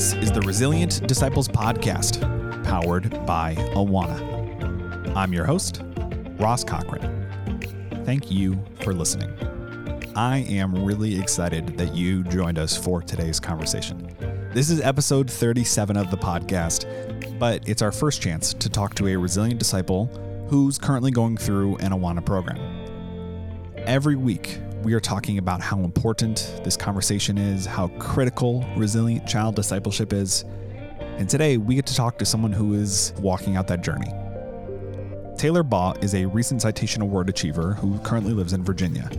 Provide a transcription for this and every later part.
This is the Resilient Disciples Podcast, powered by Awana. I'm your host, Ross Cochran. Thank you for listening. I am really excited that you joined us for today's conversation. This is episode 37 of the podcast, but it's our first chance to talk to a resilient disciple who's currently going through an Awana program. Every week, we are talking about how important this conversation is, how critical resilient child discipleship is. And today we get to talk to someone who is walking out that journey. Taylor Baugh is a recent Citation Award achiever who currently lives in Virginia.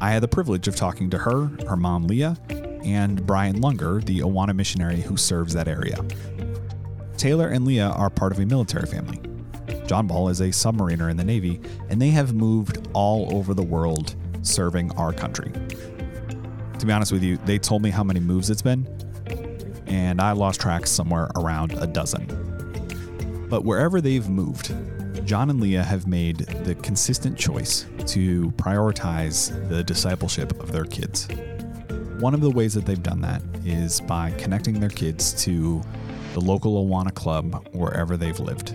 I had the privilege of talking to her, her mom Leah, and Brian Lunger, the Awana missionary who serves that area. Taylor and Leah are part of a military family. John Ball is a submariner in the Navy, and they have moved all over the world serving our country. To be honest with you, they told me how many moves it's been, and I lost track somewhere around a dozen. But wherever they've moved, John and Leah have made the consistent choice to prioritize the discipleship of their kids. One of the ways that they've done that is by connecting their kids to the local Awana club wherever they've lived.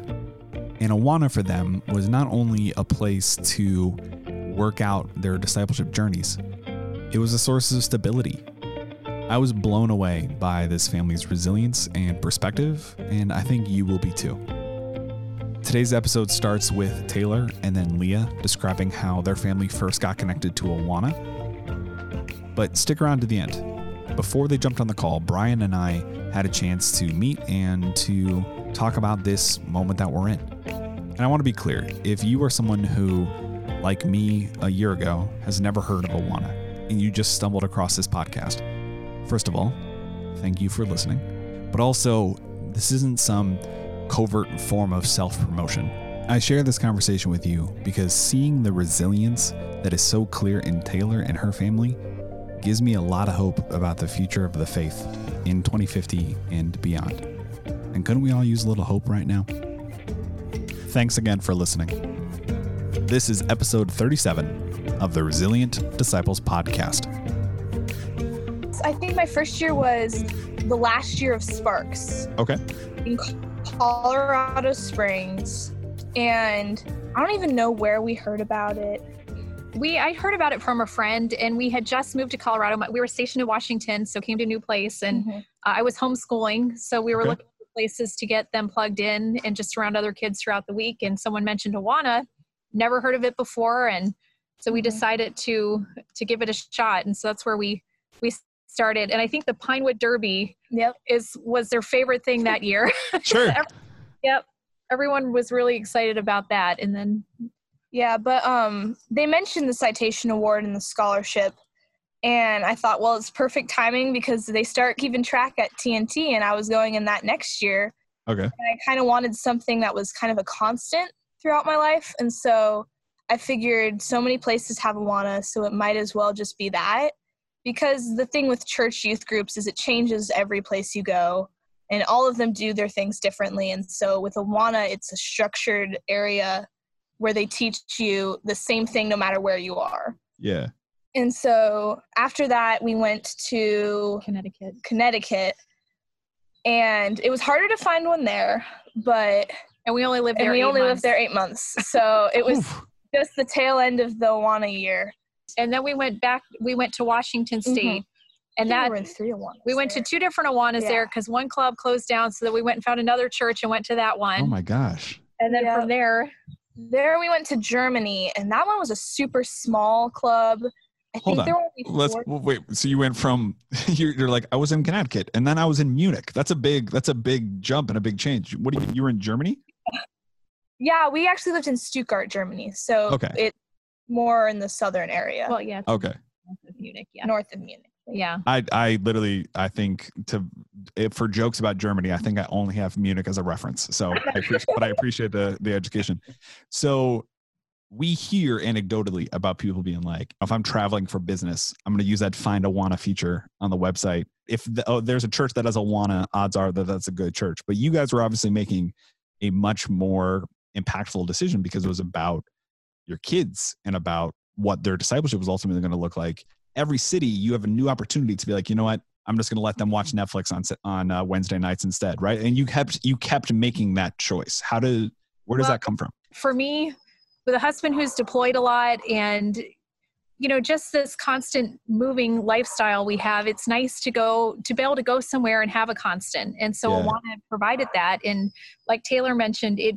And Awana for them was not only a place to work out their discipleship journeys. It was a source of stability. I was blown away by this family's resilience and perspective, and I think you will be too. Today's episode starts with Taylor and then Leah describing how their family first got connected to Awana. But stick around to the end. Before they jumped on the call, Brian and I had a chance to meet and to talk about this moment that we're in. And I want to be clear if you are someone who like me a year ago, has never heard of Awana, and you just stumbled across this podcast, first of all, thank you for listening. But also, this isn't some covert form of self promotion. I share this conversation with you because seeing the resilience that is so clear in Taylor and her family gives me a lot of hope about the future of the faith in 2050 and beyond. And couldn't we all use a little hope right now? Thanks again for listening. This is episode 37 of the Resilient Disciples podcast. I think my first year was the last year of Sparks. Okay. In Colorado Springs. And I don't even know where we heard about it. We I heard about it from a friend and we had just moved to Colorado. We were stationed in Washington, so came to a new place and mm-hmm. I was homeschooling, so we were okay. looking for places to get them plugged in and just around other kids throughout the week and someone mentioned Awana never heard of it before and so we mm-hmm. decided to to give it a shot and so that's where we we started. And i think the pinewood derby yep. is was their favorite thing that year. Sure. Yep. Everyone was really excited about that and then yeah but um they mentioned the citation award and the scholarship and i thought well it's perfect timing because they start keeping track at tnt and i was going in that next year. Okay. And i kind of wanted something that was kind of a constant throughout my life. And so I figured so many places have Awana, so it might as well just be that. Because the thing with church youth groups is it changes every place you go, and all of them do their things differently. And so with Awana, it's a structured area where they teach you the same thing no matter where you are. Yeah. And so after that, we went to Connecticut. Connecticut. And it was harder to find one there, but and we only lived there. And we only months. lived there eight months, so it was just the tail end of the Awana year. And then we went back. We went to Washington mm-hmm. State, mm-hmm. and that we three Awanas. We went there. to two different Awanas yeah. there because one club closed down, so that we went and found another church and went to that one. Oh my gosh! And then from there, there we went to Germany, and that one was a super small club. I Hold on. Let's wait. So you went from you're, you're, like I was in Connecticut, and then I was in Munich. That's a big that's a big jump and a big change. What do you you were in Germany? Yeah, we actually lived in Stuttgart, Germany. So okay. it's more in the southern area. Well, yeah. Okay. North of Munich, yeah. North of Munich. Yeah. I I literally I think to if for jokes about Germany, I think I only have Munich as a reference. So I appreciate but I appreciate the the education. So we hear anecdotally about people being like, if I'm traveling for business, I'm going to use that find Awana feature on the website. If the, oh, there's a church that has Awana, odds are that that's a good church. But you guys were obviously making a much more impactful decision because it was about your kids and about what their discipleship was ultimately going to look like. Every city, you have a new opportunity to be like, you know what? I'm just going to let them watch Netflix on on uh, Wednesday nights instead, right? And you kept you kept making that choice. How did where does well, that come from? For me, with a husband who's deployed a lot and you know just this constant moving lifestyle we have it's nice to go to be able to go somewhere and have a constant and so yeah. awana provided that and like taylor mentioned it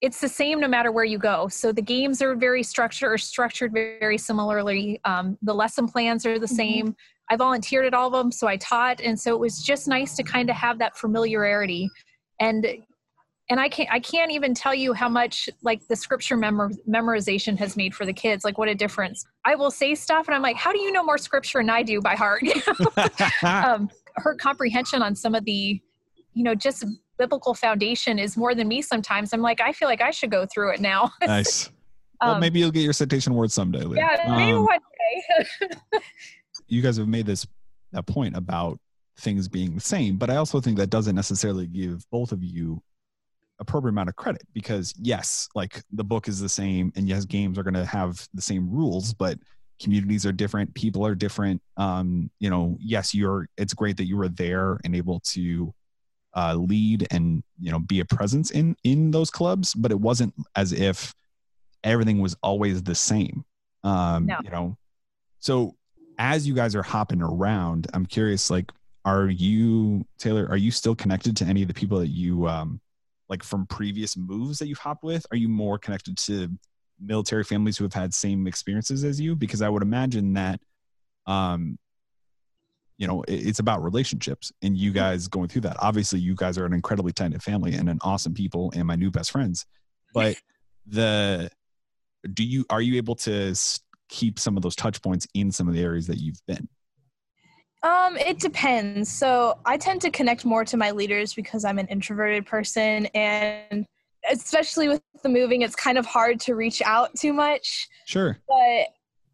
it's the same no matter where you go so the games are very structured or structured very similarly um, the lesson plans are the mm-hmm. same i volunteered at all of them so i taught and so it was just nice to kind of have that familiarity and and I can't I can't even tell you how much like the scripture memor- memorization has made for the kids. Like what a difference! I will say stuff, and I'm like, how do you know more scripture than I do by heart? um, her comprehension on some of the, you know, just biblical foundation is more than me. Sometimes I'm like, I feel like I should go through it now. nice. Well, um, maybe you'll get your citation award someday. Leah. Yeah, maybe um, one day. you guys have made this that point about things being the same, but I also think that doesn't necessarily give both of you appropriate amount of credit because yes like the book is the same and yes games are going to have the same rules but communities are different people are different um you know yes you're it's great that you were there and able to uh lead and you know be a presence in in those clubs but it wasn't as if everything was always the same um no. you know so as you guys are hopping around i'm curious like are you taylor are you still connected to any of the people that you um like from previous moves that you've hopped with? Are you more connected to military families who have had same experiences as you? Because I would imagine that, um, you know, it's about relationships and you guys going through that. Obviously, you guys are an incredibly tight knit family and an awesome people and my new best friends. But the do you are you able to keep some of those touch points in some of the areas that you've been? Um, it depends. So I tend to connect more to my leaders because I'm an introverted person and especially with the moving, it's kind of hard to reach out too much. Sure. But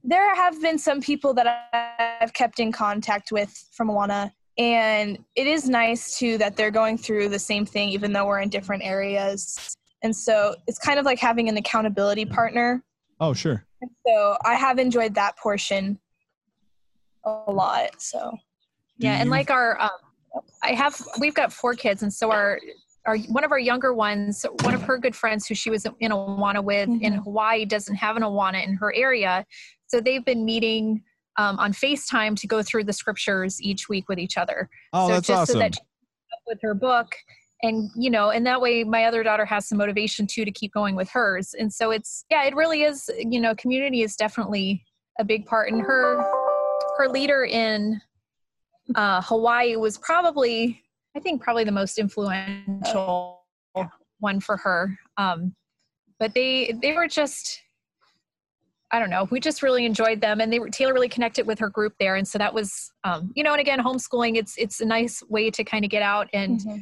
there have been some people that I've kept in contact with from Awana and it is nice too that they're going through the same thing even though we're in different areas. And so it's kind of like having an accountability partner. Oh, sure. So I have enjoyed that portion a lot. So yeah, and like our, um, I have we've got four kids, and so our our one of our younger ones, one of her good friends who she was in Awana with mm-hmm. in Hawaii doesn't have an Awana in her area, so they've been meeting um, on FaceTime to go through the scriptures each week with each other. Oh, so that's just awesome. So that with her book and you know and that way my other daughter has some motivation too to keep going with hers and so it's yeah it really is you know community is definitely a big part in her her leader in uh, Hawaii was probably, I think, probably the most influential one for her. Um, but they they were just, I don't know, we just really enjoyed them, and they were Taylor really connected with her group there, and so that was, um, you know, and again, homeschooling it's it's a nice way to kind of get out and mm-hmm.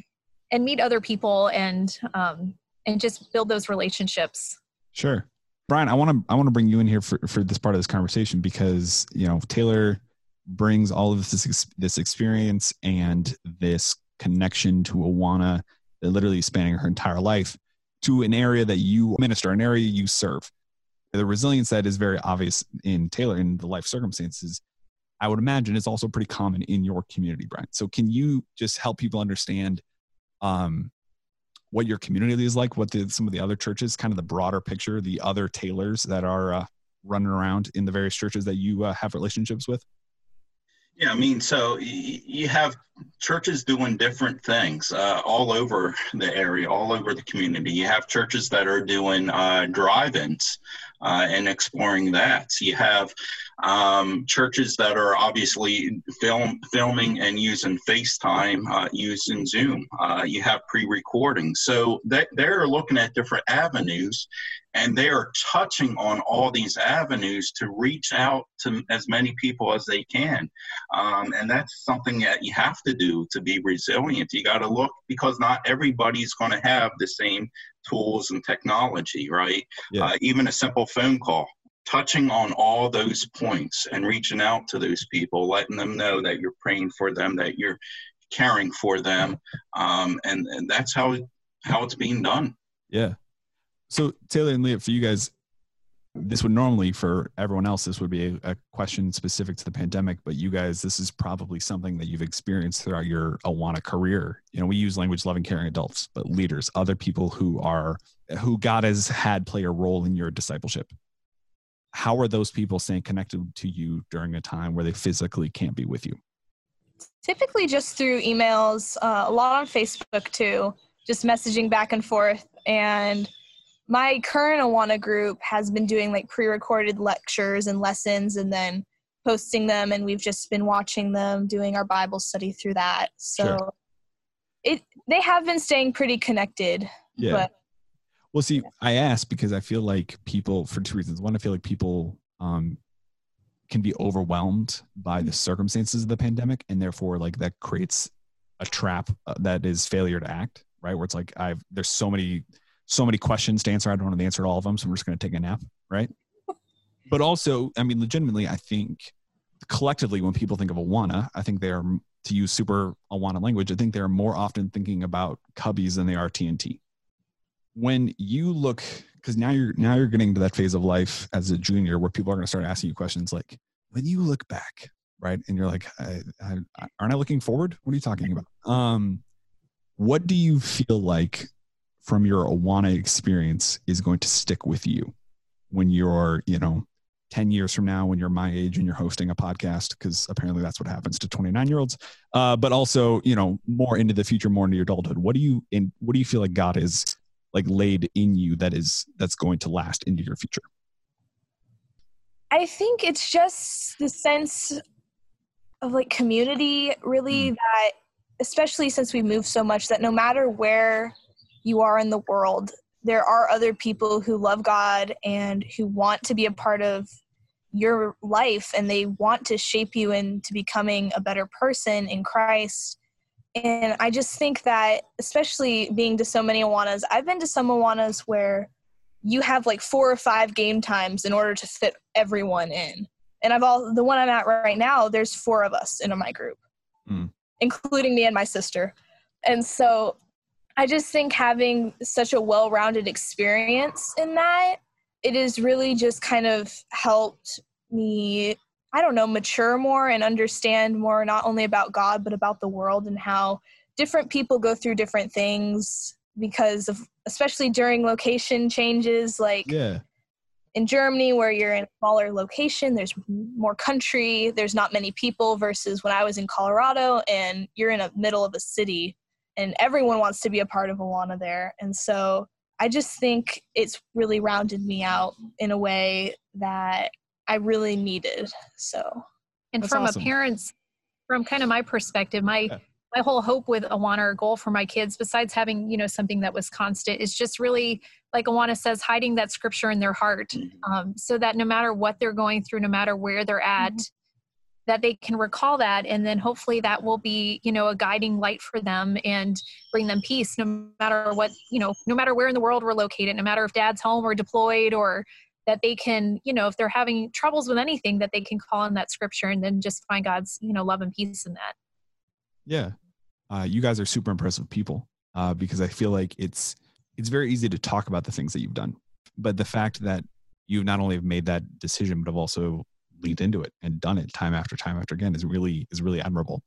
and meet other people and um, and just build those relationships. Sure. Brian, I want to I want to bring you in here for, for this part of this conversation because you know Taylor brings all of this this experience and this connection to Awana that literally spanning her entire life to an area that you minister, an area you serve. The resilience that is very obvious in Taylor in the life circumstances, I would imagine is also pretty common in your community, Brian. So can you just help people understand um, what your community is like, what the, some of the other churches, kind of the broader picture, the other Taylors that are uh, running around in the various churches that you uh, have relationships with? Yeah, I mean, so you have churches doing different things uh, all over the area, all over the community. You have churches that are doing uh, drive-ins uh, and exploring that. You have um, churches that are obviously film filming and using FaceTime, uh, using Zoom. Uh, you have pre-recording, so they, they're looking at different avenues, and they are touching on all these avenues to reach out to as many people as they can. Um, and that's something that you have to do to be resilient. You got to look because not everybody's going to have the same tools and technology, right? Yeah. Uh, even a simple phone call touching on all those points and reaching out to those people, letting them know that you're praying for them, that you're caring for them, um, and and that's how how it's being done. Yeah. So Taylor and Leah, for you guys, this would normally for everyone else this would be a, a, question specific to the pandemic but you guys this is probably something that you've experienced throughout your awana career. You know we use language loving caring adults but leaders other people who are who god has had play a role in your discipleship. How are those people staying connected to you during a time where they physically can't be with you? Typically just through emails uh, a lot on facebook too just messaging back and forth and my current Awana group has been doing like pre-recorded lectures and lessons and then posting them and we've just been watching them doing our Bible study through that. So sure. it they have been staying pretty connected. Yeah. But, well see, I ask because I feel like people for two reasons. One, I feel like people um can be overwhelmed by the circumstances of the pandemic and therefore like that creates a trap uh, that is failure to act, right? Where it's like I've there's so many so many questions to answer. I don't want to answer all of them, so I'm just going to take a nap, right? But also, I mean, legitimately, I think collectively, when people think of Awana, I think they are to use super Awana language. I think they're more often thinking about Cubbies than they are TNT. When you look, because now you're now you're getting to that phase of life as a junior where people are going to start asking you questions like, when you look back, right, and you're like, I, I, aren't I looking forward? What are you talking about? Um, what do you feel like from your Awana experience is going to stick with you when you're, you know, 10 years from now when you're my age and you're hosting a podcast because apparently that's what happens to 29 year olds uh, but also you know more into the future more into your adulthood. What do you in what do you feel like god is like laid in you that is that's going to last into your future? I think it's just the sense of like community really mm. that especially since we moved so much that no matter where you are in the world. There are other people who love God and who want to be a part of your life and they want to shape you into becoming a better person in Christ. And I just think that, especially being to so many Awanas, I've been to some Awanas where you have like four or five game times in order to fit everyone in. And I've all the one I'm at right now, there's four of us in my group, mm. including me and my sister. And so I just think having such a well rounded experience in that, it has really just kind of helped me, I don't know, mature more and understand more not only about God, but about the world and how different people go through different things because of, especially during location changes, like. Yeah in Germany, where you're in a smaller location, there's more country, there's not many people, versus when I was in Colorado and you're in the middle of a city and everyone wants to be a part of Awana there. And so I just think it's really rounded me out in a way that I really needed. So, and from awesome. a parent's, from kind of my perspective, my yeah. my whole hope with Awana or goal for my kids, besides having you know something that was constant, is just really like Awana says, hiding that scripture in their heart, mm-hmm. um, so that no matter what they're going through, no matter where they're at. Mm-hmm that they can recall that and then hopefully that will be you know a guiding light for them and bring them peace no matter what you know no matter where in the world we're located no matter if dad's home or deployed or that they can you know if they're having troubles with anything that they can call on that scripture and then just find god's you know love and peace in that. Yeah. Uh, you guys are super impressive people uh, because i feel like it's it's very easy to talk about the things that you've done but the fact that you've not only have made that decision but have also leaned into it and done it time after time after again is really is really admirable.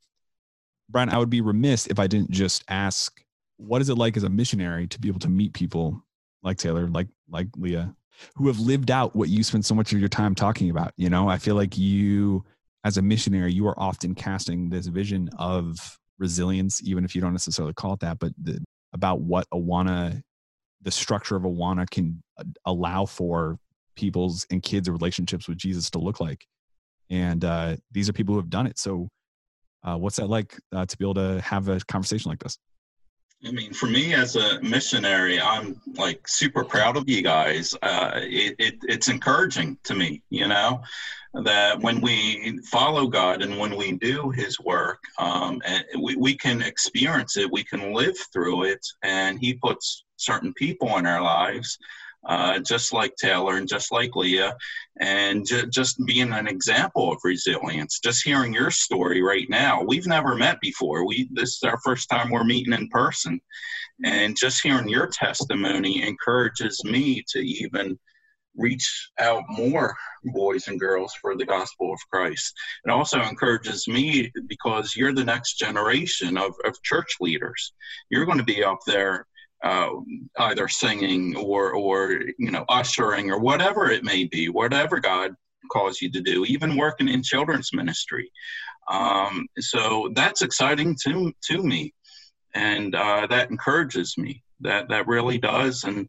Brian, I would be remiss if I didn't just ask, what is it like as a missionary to be able to meet people like Taylor, like like Leah, who have lived out what you spend so much of your time talking about? You know, I feel like you, as a missionary, you are often casting this vision of resilience, even if you don't necessarily call it that, but the, about what Awana, the structure of Awana can uh, allow for people's and kids' relationships with Jesus to look like. And uh, these are people who have done it. So, uh, what's that like uh, to be able to have a conversation like this? I mean, for me as a missionary, I'm like super proud of you guys. Uh, it, it, it's encouraging to me, you know, that when we follow God and when we do His work, um, and we, we can experience it, we can live through it, and He puts certain people in our lives uh, just like Taylor and just like Leah, and ju- just being an example of resilience. Just hearing your story right now, we've never met before. We this is our first time we're meeting in person, and just hearing your testimony encourages me to even reach out more boys and girls for the gospel of Christ. It also encourages me because you're the next generation of, of church leaders. You're going to be up there uh, either singing or, or, you know, ushering or whatever it may be, whatever God calls you to do, even working in children's ministry. Um, so that's exciting to, to me. And uh, that encourages me. That, that really does. And,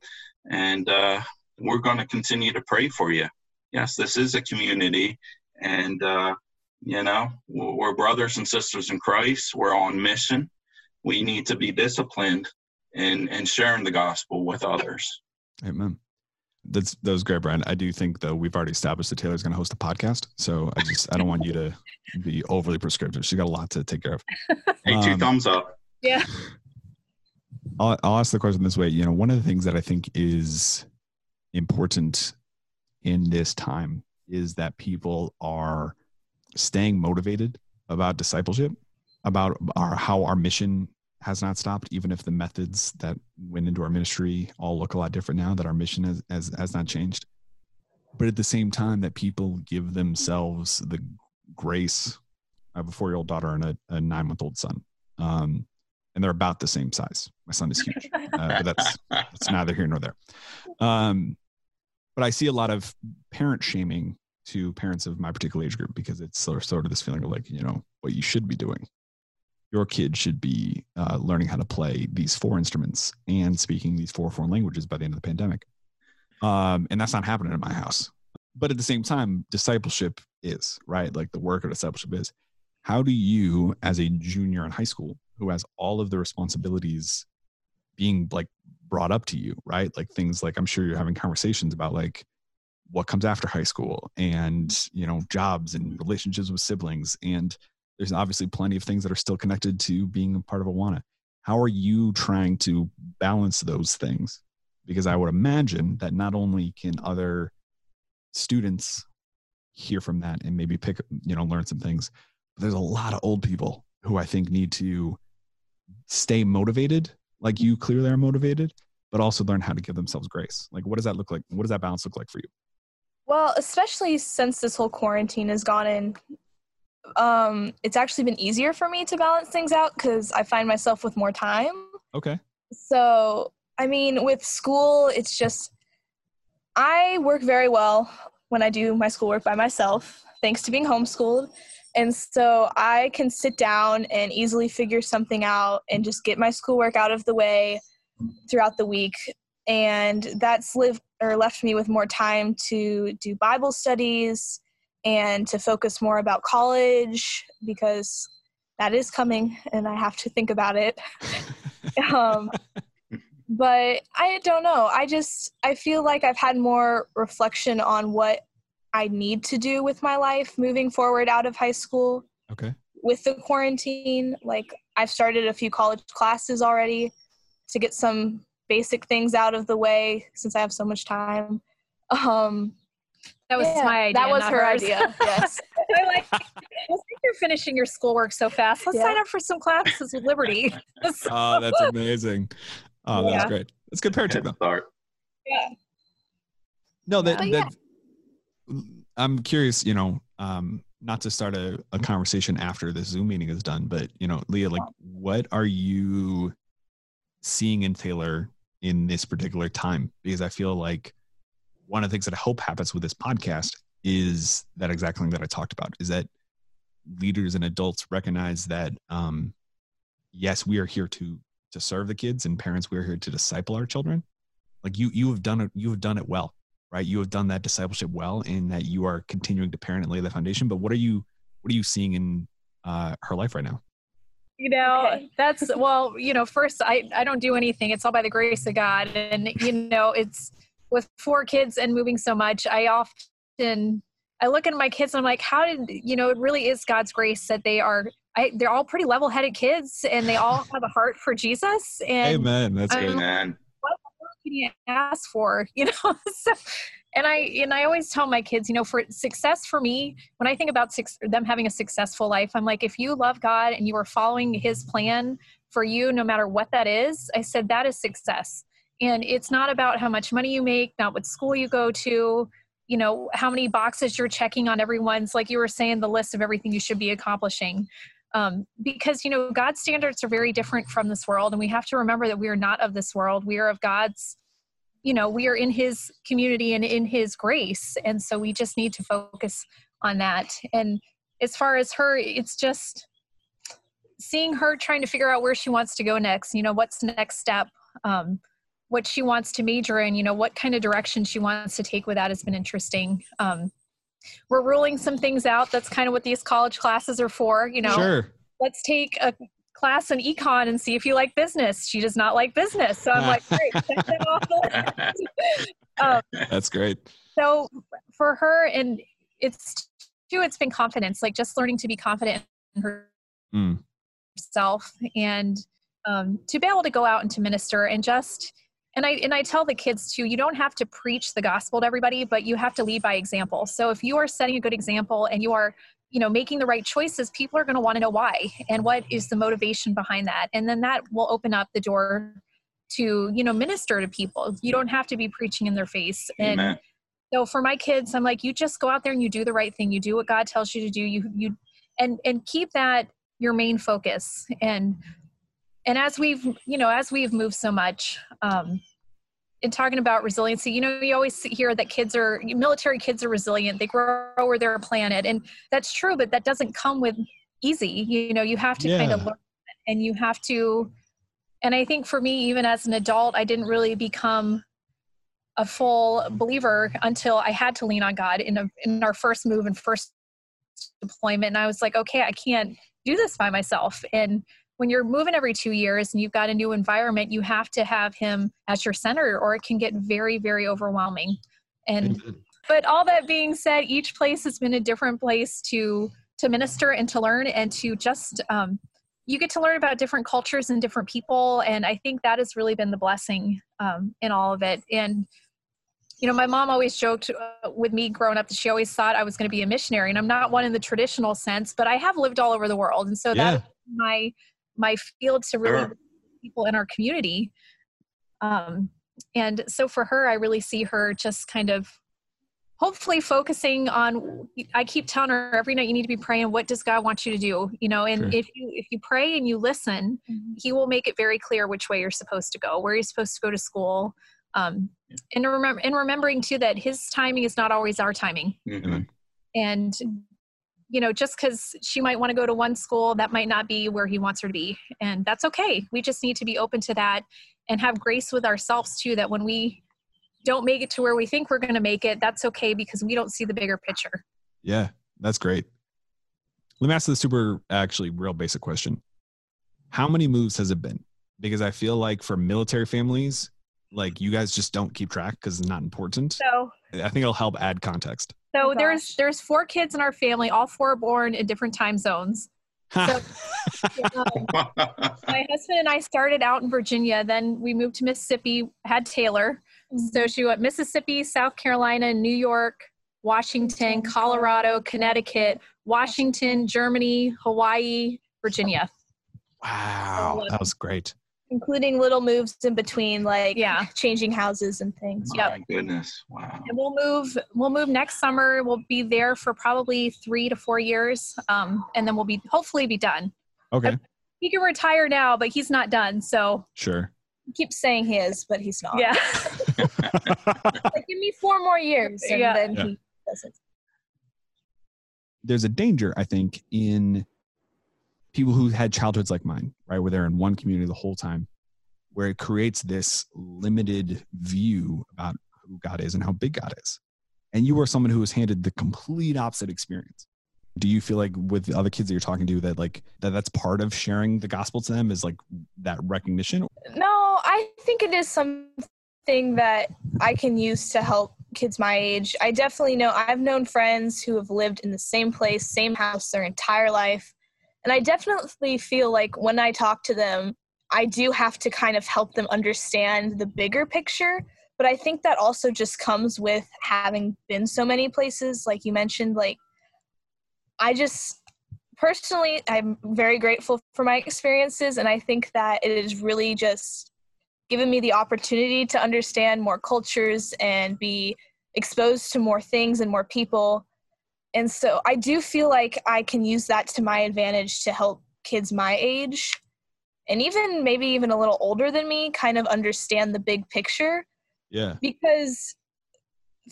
and uh, we're going to continue to pray for you. Yes, this is a community, and uh, you know we're brothers and sisters in Christ. We're on mission. We need to be disciplined in in sharing the gospel with others. Amen. That's that was great, Brian. I do think though we've already established that Taylor's going to host a podcast, so I just I don't want you to be overly prescriptive. She's got a lot to take care of. Hey, two um, thumbs up. Yeah. I'll, I'll ask the question this way. You know, one of the things that I think is important in this time is that people are staying motivated about discipleship, about our, how our mission has not stopped, even if the methods that went into our ministry all look a lot different now, that our mission has, has, has not changed. But at the same time, that people give themselves the grace. I have a four year old daughter and a, a nine month old son. Um, and they're about the same size. My son is huge, uh, but that's, that's neither here nor there. Um, but I see a lot of parent shaming to parents of my particular age group because it's sort of, sort of this feeling of like, you know, what you should be doing. Your kid should be uh, learning how to play these four instruments and speaking these four foreign languages by the end of the pandemic. Um, and that's not happening in my house. But at the same time, discipleship is, right? Like the work of discipleship is. How do you, as a junior in high school who has all of the responsibilities being like brought up to you, right? Like things like I'm sure you're having conversations about like what comes after high school and, you know, jobs and relationships with siblings. And there's obviously plenty of things that are still connected to being a part of Awana. How are you trying to balance those things? Because I would imagine that not only can other students hear from that and maybe pick, you know, learn some things, but there's a lot of old people who I think need to stay motivated like you clearly are motivated, but also learn how to give themselves grace. Like, what does that look like? What does that balance look like for you? Well, especially since this whole quarantine has gone in, um, it's actually been easier for me to balance things out because I find myself with more time. Okay. So, I mean, with school, it's just I work very well when I do my schoolwork by myself, thanks to being homeschooled. And so I can sit down and easily figure something out and just get my schoolwork out of the way throughout the week. And that's lived or left me with more time to do Bible studies and to focus more about college because that is coming and I have to think about it. um, but I don't know. I just I feel like I've had more reflection on what I need to do with my life moving forward out of high school. Okay. With the quarantine, like I've started a few college classes already to get some basic things out of the way since I have so much time. Um, that was yeah, my idea. That was her hers. idea. Yes. I like. I think you're finishing your schoolwork so fast. Let's yeah. sign up for some classes with Liberty. oh, that's amazing. Oh, that's yeah. great. That's good parenting, though. Start. Yeah. No, that, that I'm curious, you know, um, not to start a, a conversation after the Zoom meeting is done, but you know, Leah, like what are you seeing in Taylor in this particular time? Because I feel like one of the things that I hope happens with this podcast is that exact thing that I talked about is that leaders and adults recognize that um, yes, we are here to to serve the kids and parents, we are here to disciple our children. Like you you have done it, you have done it well right? You have done that discipleship well in that you are continuing to parent and lay the foundation. But what are you what are you seeing in uh, her life right now? You know, that's well, you know, first I I don't do anything. It's all by the grace of God, and you know, it's with four kids and moving so much. I often I look at my kids and I'm like, how did you know? It really is God's grace that they are. I, they're all pretty level-headed kids, and they all have a heart for Jesus. And Amen. That's good. Um, Amen can you ask for? You know, so, and I and I always tell my kids, you know, for success for me, when I think about six, them having a successful life, I'm like, if you love God and you are following His plan for you, no matter what that is, I said that is success. And it's not about how much money you make, not what school you go to, you know, how many boxes you're checking on everyone's, like you were saying, the list of everything you should be accomplishing. Um, because, you know, God's standards are very different from this world. And we have to remember that we are not of this world. We are of God's, you know, we are in His community and in His grace. And so we just need to focus on that. And as far as her, it's just, seeing her trying to figure out where she wants to go next you know what's the next step um, what she wants to major in you know what kind of direction she wants to take with that has been interesting. Um, we're ruling some things out. That's kind of what these college classes are for you know. Sure. let's take a class in econ and see if you like business. She does not like business. So i'm like great check that off the list. um, that's great. so for her and it's too it's been confidence like just learning to be confident in her mm and um, to be able to go out and to minister and just and I and I tell the kids too, you don't have to preach the gospel to everybody, but you have to lead by example. So if you are setting a good example and you are, you know, making the right choices, people are going to want to know why and what is the motivation behind that, and then that will open up the door to you know minister to people. You don't have to be preaching in their face. And Amen. so for my kids, I'm like, you just go out there and you do the right thing. You do what God tells you to do. You you and and keep that your main focus and and as we've you know as we've moved so much um in talking about resiliency you know you always hear that kids are military kids are resilient they grow where they're planted and that's true but that doesn't come with easy you know you have to yeah. kind of learn and you have to and i think for me even as an adult i didn't really become a full believer until i had to lean on god in a, in our first move and first deployment and i was like okay i can't do this by myself. And when you're moving every two years and you've got a new environment, you have to have him as your center, or it can get very, very overwhelming. And but all that being said, each place has been a different place to to minister and to learn and to just um, you get to learn about different cultures and different people. And i think that has really been the blessing um, in all of it. And you know, my mom always joked uh, with me growing up that she always thought I was going to be a missionary, and I'm not one in the traditional sense, but I have lived all over the world, and so yeah. that's my my field to really sure. people in our community. Um, and so for her, I really see her just kind of hopefully focusing on i keep telling her every night you need to be praying what does god want you to do you know and sure. if you if you pray and you listen mm-hmm. he will make it very clear which way you're supposed to go where you're supposed to go to school um, and remember and remembering too that his timing is not always our timing mm-hmm. and you know just because she might want to go to one school that might not be where he wants her to be. And that's okay. We just need to be open to that and have grace with ourselves too that when we don't make it to where we think we're going to make it that's okay because we don't see the bigger picture. Yeah that's great. Let me ask the super actually real basic question. How many moves has it been? Because i feel like for military families like you guys just don't keep track because it's not important. So I think it'll help add context. So oh there's there's four kids in our family, all four born in different time zones. So, um, my husband and I started out in Virginia. Then we moved to Mississippi. Had Taylor, mm-hmm. so she went Mississippi, South Carolina, New York, Washington, Colorado, Connecticut, Washington, Germany, Hawaii, Virginia. Wow, that was great including little moves in between like yeah. changing houses and things. Oh, my goodness wow. And we'll move we'll move next summer. We'll be there for probably three to four years um, and then we'll be hopefully be done. Okay. He can retire now but he's not done so sure. he keeps saying he is but he's not. Yeah. Like, give me four more years and yeah. then yeah. he doesn't. There's a danger i think in people who had childhoods like mine, right, where they're in one community the whole time, where it creates this limited view about who God is and how big God is. And you are someone who was handed the complete opposite experience. Do you feel like with the other kids that you're talking to that like that that's part of sharing the gospel to them is like that recognition? No, I think it is something that I can use to help kids my age. I definitely know I've known friends who have lived in the same place, same house their entire life and I definitely feel like when I talk to them, I do have to kind of help them understand the bigger picture. But I think that also just comes with having been so many places, like you mentioned. Like, I just personally, I'm very grateful for my experiences. And I think that it is really just given me the opportunity to understand more cultures and be exposed to more things and more people. And so I do feel like I can use that to my advantage to help kids my age and even maybe even a little older than me kind of understand the big picture. Yeah. Because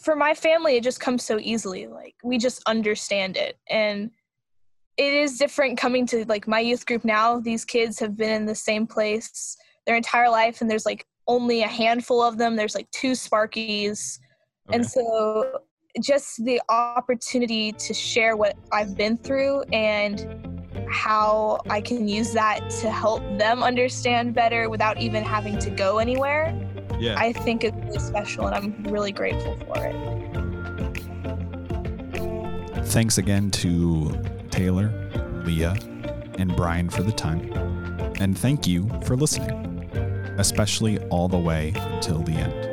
for my family it just comes so easily. Like we just understand it. And it is different coming to like my youth group now. These kids have been in the same place their entire life and there's like only a handful of them. There's like two Sparkies. Okay. And so just the opportunity to share what I've been through and how I can use that to help them understand better without even having to go anywhere. Yeah. I think it's really special and I'm really grateful for it. Thanks again to Taylor, Leah, and Brian for the time. And thank you for listening, especially all the way until the end.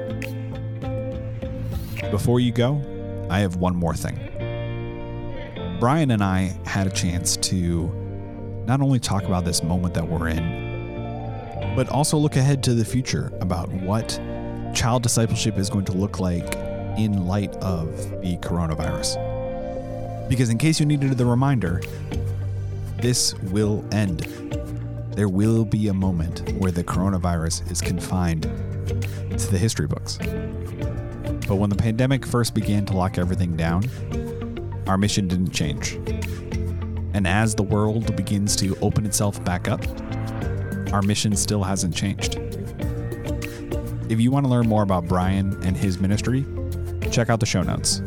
Before you go, I have one more thing. Brian and I had a chance to not only talk about this moment that we're in, but also look ahead to the future about what child discipleship is going to look like in light of the coronavirus. Because, in case you needed the reminder, this will end. There will be a moment where the coronavirus is confined to the history books. But when the pandemic first began to lock everything down, our mission didn't change. And as the world begins to open itself back up, our mission still hasn't changed. If you want to learn more about Brian and his ministry, check out the show notes.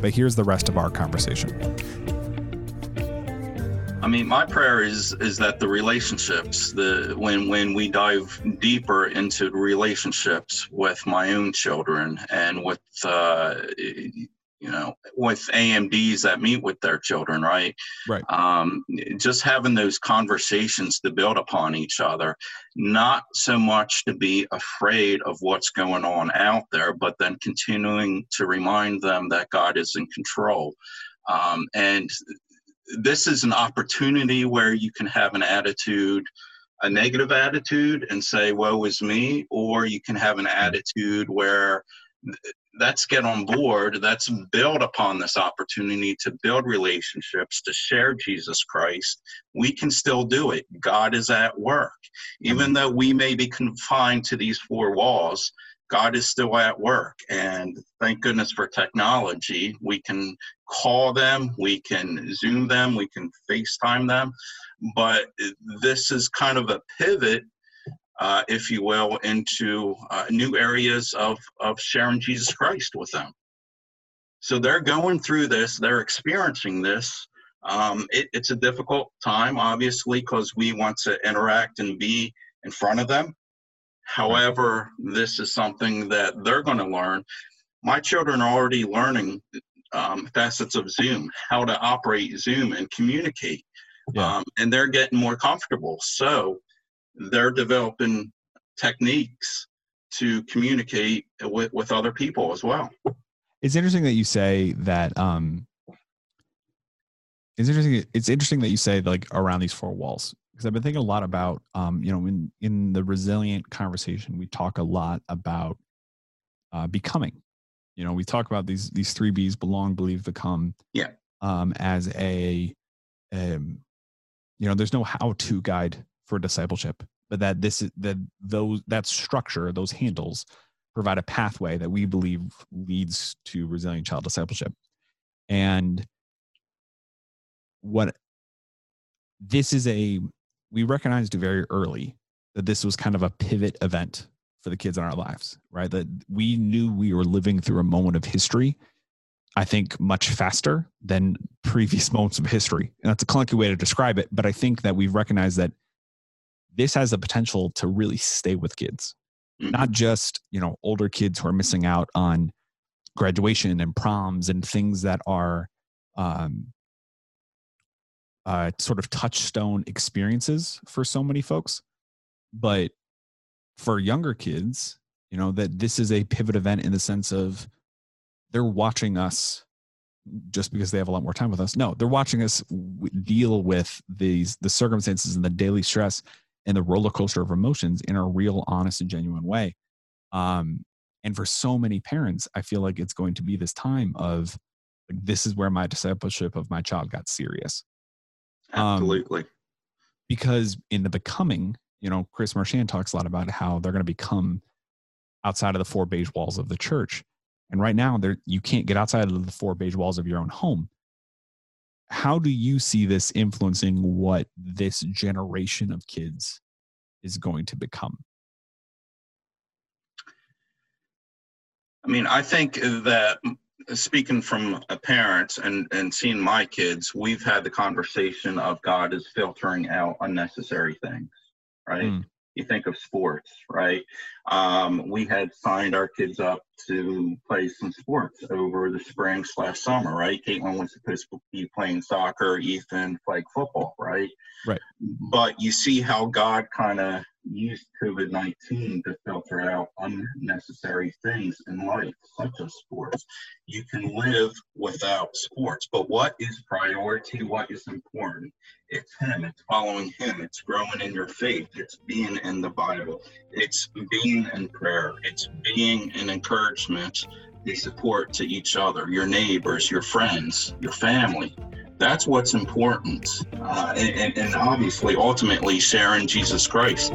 But here's the rest of our conversation. I mean, my prayer is is that the relationships, the when when we dive deeper into relationships with my own children and with uh, you know, with AMDs that meet with their children, right? Right. Um, just having those conversations to build upon each other, not so much to be afraid of what's going on out there, but then continuing to remind them that God is in control. Um, and this is an opportunity where you can have an attitude a negative attitude and say woe is me or you can have an mm-hmm. attitude where let's get on board let's build upon this opportunity to build relationships to share jesus christ. We can still do it. God is at work. Even mm-hmm. though we may be confined to these four walls god is still at work and thank goodness for technology we can call them we can zoom them we can facetime them but this is kind of a pivot uh, if you will, into uh, new areas of, of sharing Jesus Christ with them. So they're going through this, they're experiencing this. Um, it, it's a difficult time, obviously, because we want to interact and be in front of them. However, this is something that they're going to learn. My children are already learning um, facets of Zoom, how to operate Zoom and communicate. Yeah. Um, and they're getting more comfortable. So they're developing techniques to communicate with, with other people as well. It's interesting that you say that. Um, it's interesting. It's interesting that you say like around these four walls because I've been thinking a lot about, um, you know, in in the resilient conversation, we talk a lot about uh, becoming. You know, we talk about these these three B's: belong, believe, become. Yeah. Um, as a, um, you know, there's no how-to guide for discipleship but that this is that those that structure those handles provide a pathway that we believe leads to resilient child discipleship and what this is a we recognized very early that this was kind of a pivot event for the kids in our lives right that we knew we were living through a moment of history I think much faster than previous moments of history. And that's a clunky way to describe it, but I think that we've recognized that this has the potential to really stay with kids mm-hmm. not just you know older kids who are missing out on graduation and proms and things that are um, uh, sort of touchstone experiences for so many folks but for younger kids you know that this is a pivot event in the sense of they're watching us just because they have a lot more time with us no they're watching us deal with these the circumstances and the daily stress and the roller coaster of emotions in a real, honest, and genuine way. Um, and for so many parents, I feel like it's going to be this time of like, this is where my discipleship of my child got serious. Absolutely. Um, because in the becoming, you know, Chris Marchand talks a lot about how they're going to become outside of the four beige walls of the church. And right now, there you can't get outside of the four beige walls of your own home. How do you see this influencing what this generation of kids is going to become? I mean, I think that speaking from a parent and, and seeing my kids, we've had the conversation of God is filtering out unnecessary things, right? Mm. You think of sports, right? Um, we had signed our kids up to play some sports over the spring slash summer, right? Caitlin was supposed to be playing soccer, Ethan flag football, right? Right. But you see how God kind of used COVID 19 to filter out unnecessary things in life, such as sports. You can live without sports, but what is priority? What is important? It's Him, it's following Him, it's growing in your faith, it's being in the Bible, it's being in prayer, it's being an encouragement, a support to each other, your neighbors, your friends, your family that's what's important. Uh, and, and obviously, ultimately, sharing Jesus Christ.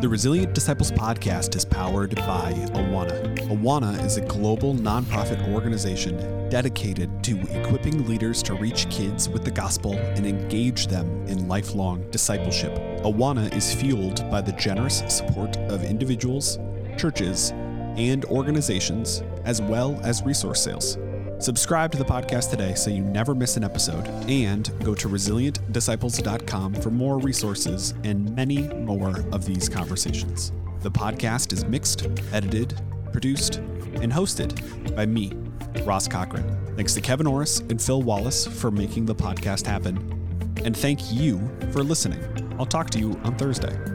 The Resilient Disciples podcast is powered by Awana. Awana is a global nonprofit organization dedicated to equipping leaders to reach kids with the gospel and engage them in lifelong discipleship. Awana is fueled by the generous support of individuals, churches, and organizations, as well as resource sales. Subscribe to the podcast today so you never miss an episode, and go to resilientdisciples.com for more resources and many more of these conversations. The podcast is mixed, edited, produced, and hosted by me, Ross Cochran. Thanks to Kevin Orris and Phil Wallace for making the podcast happen. And thank you for listening. I'll talk to you on Thursday.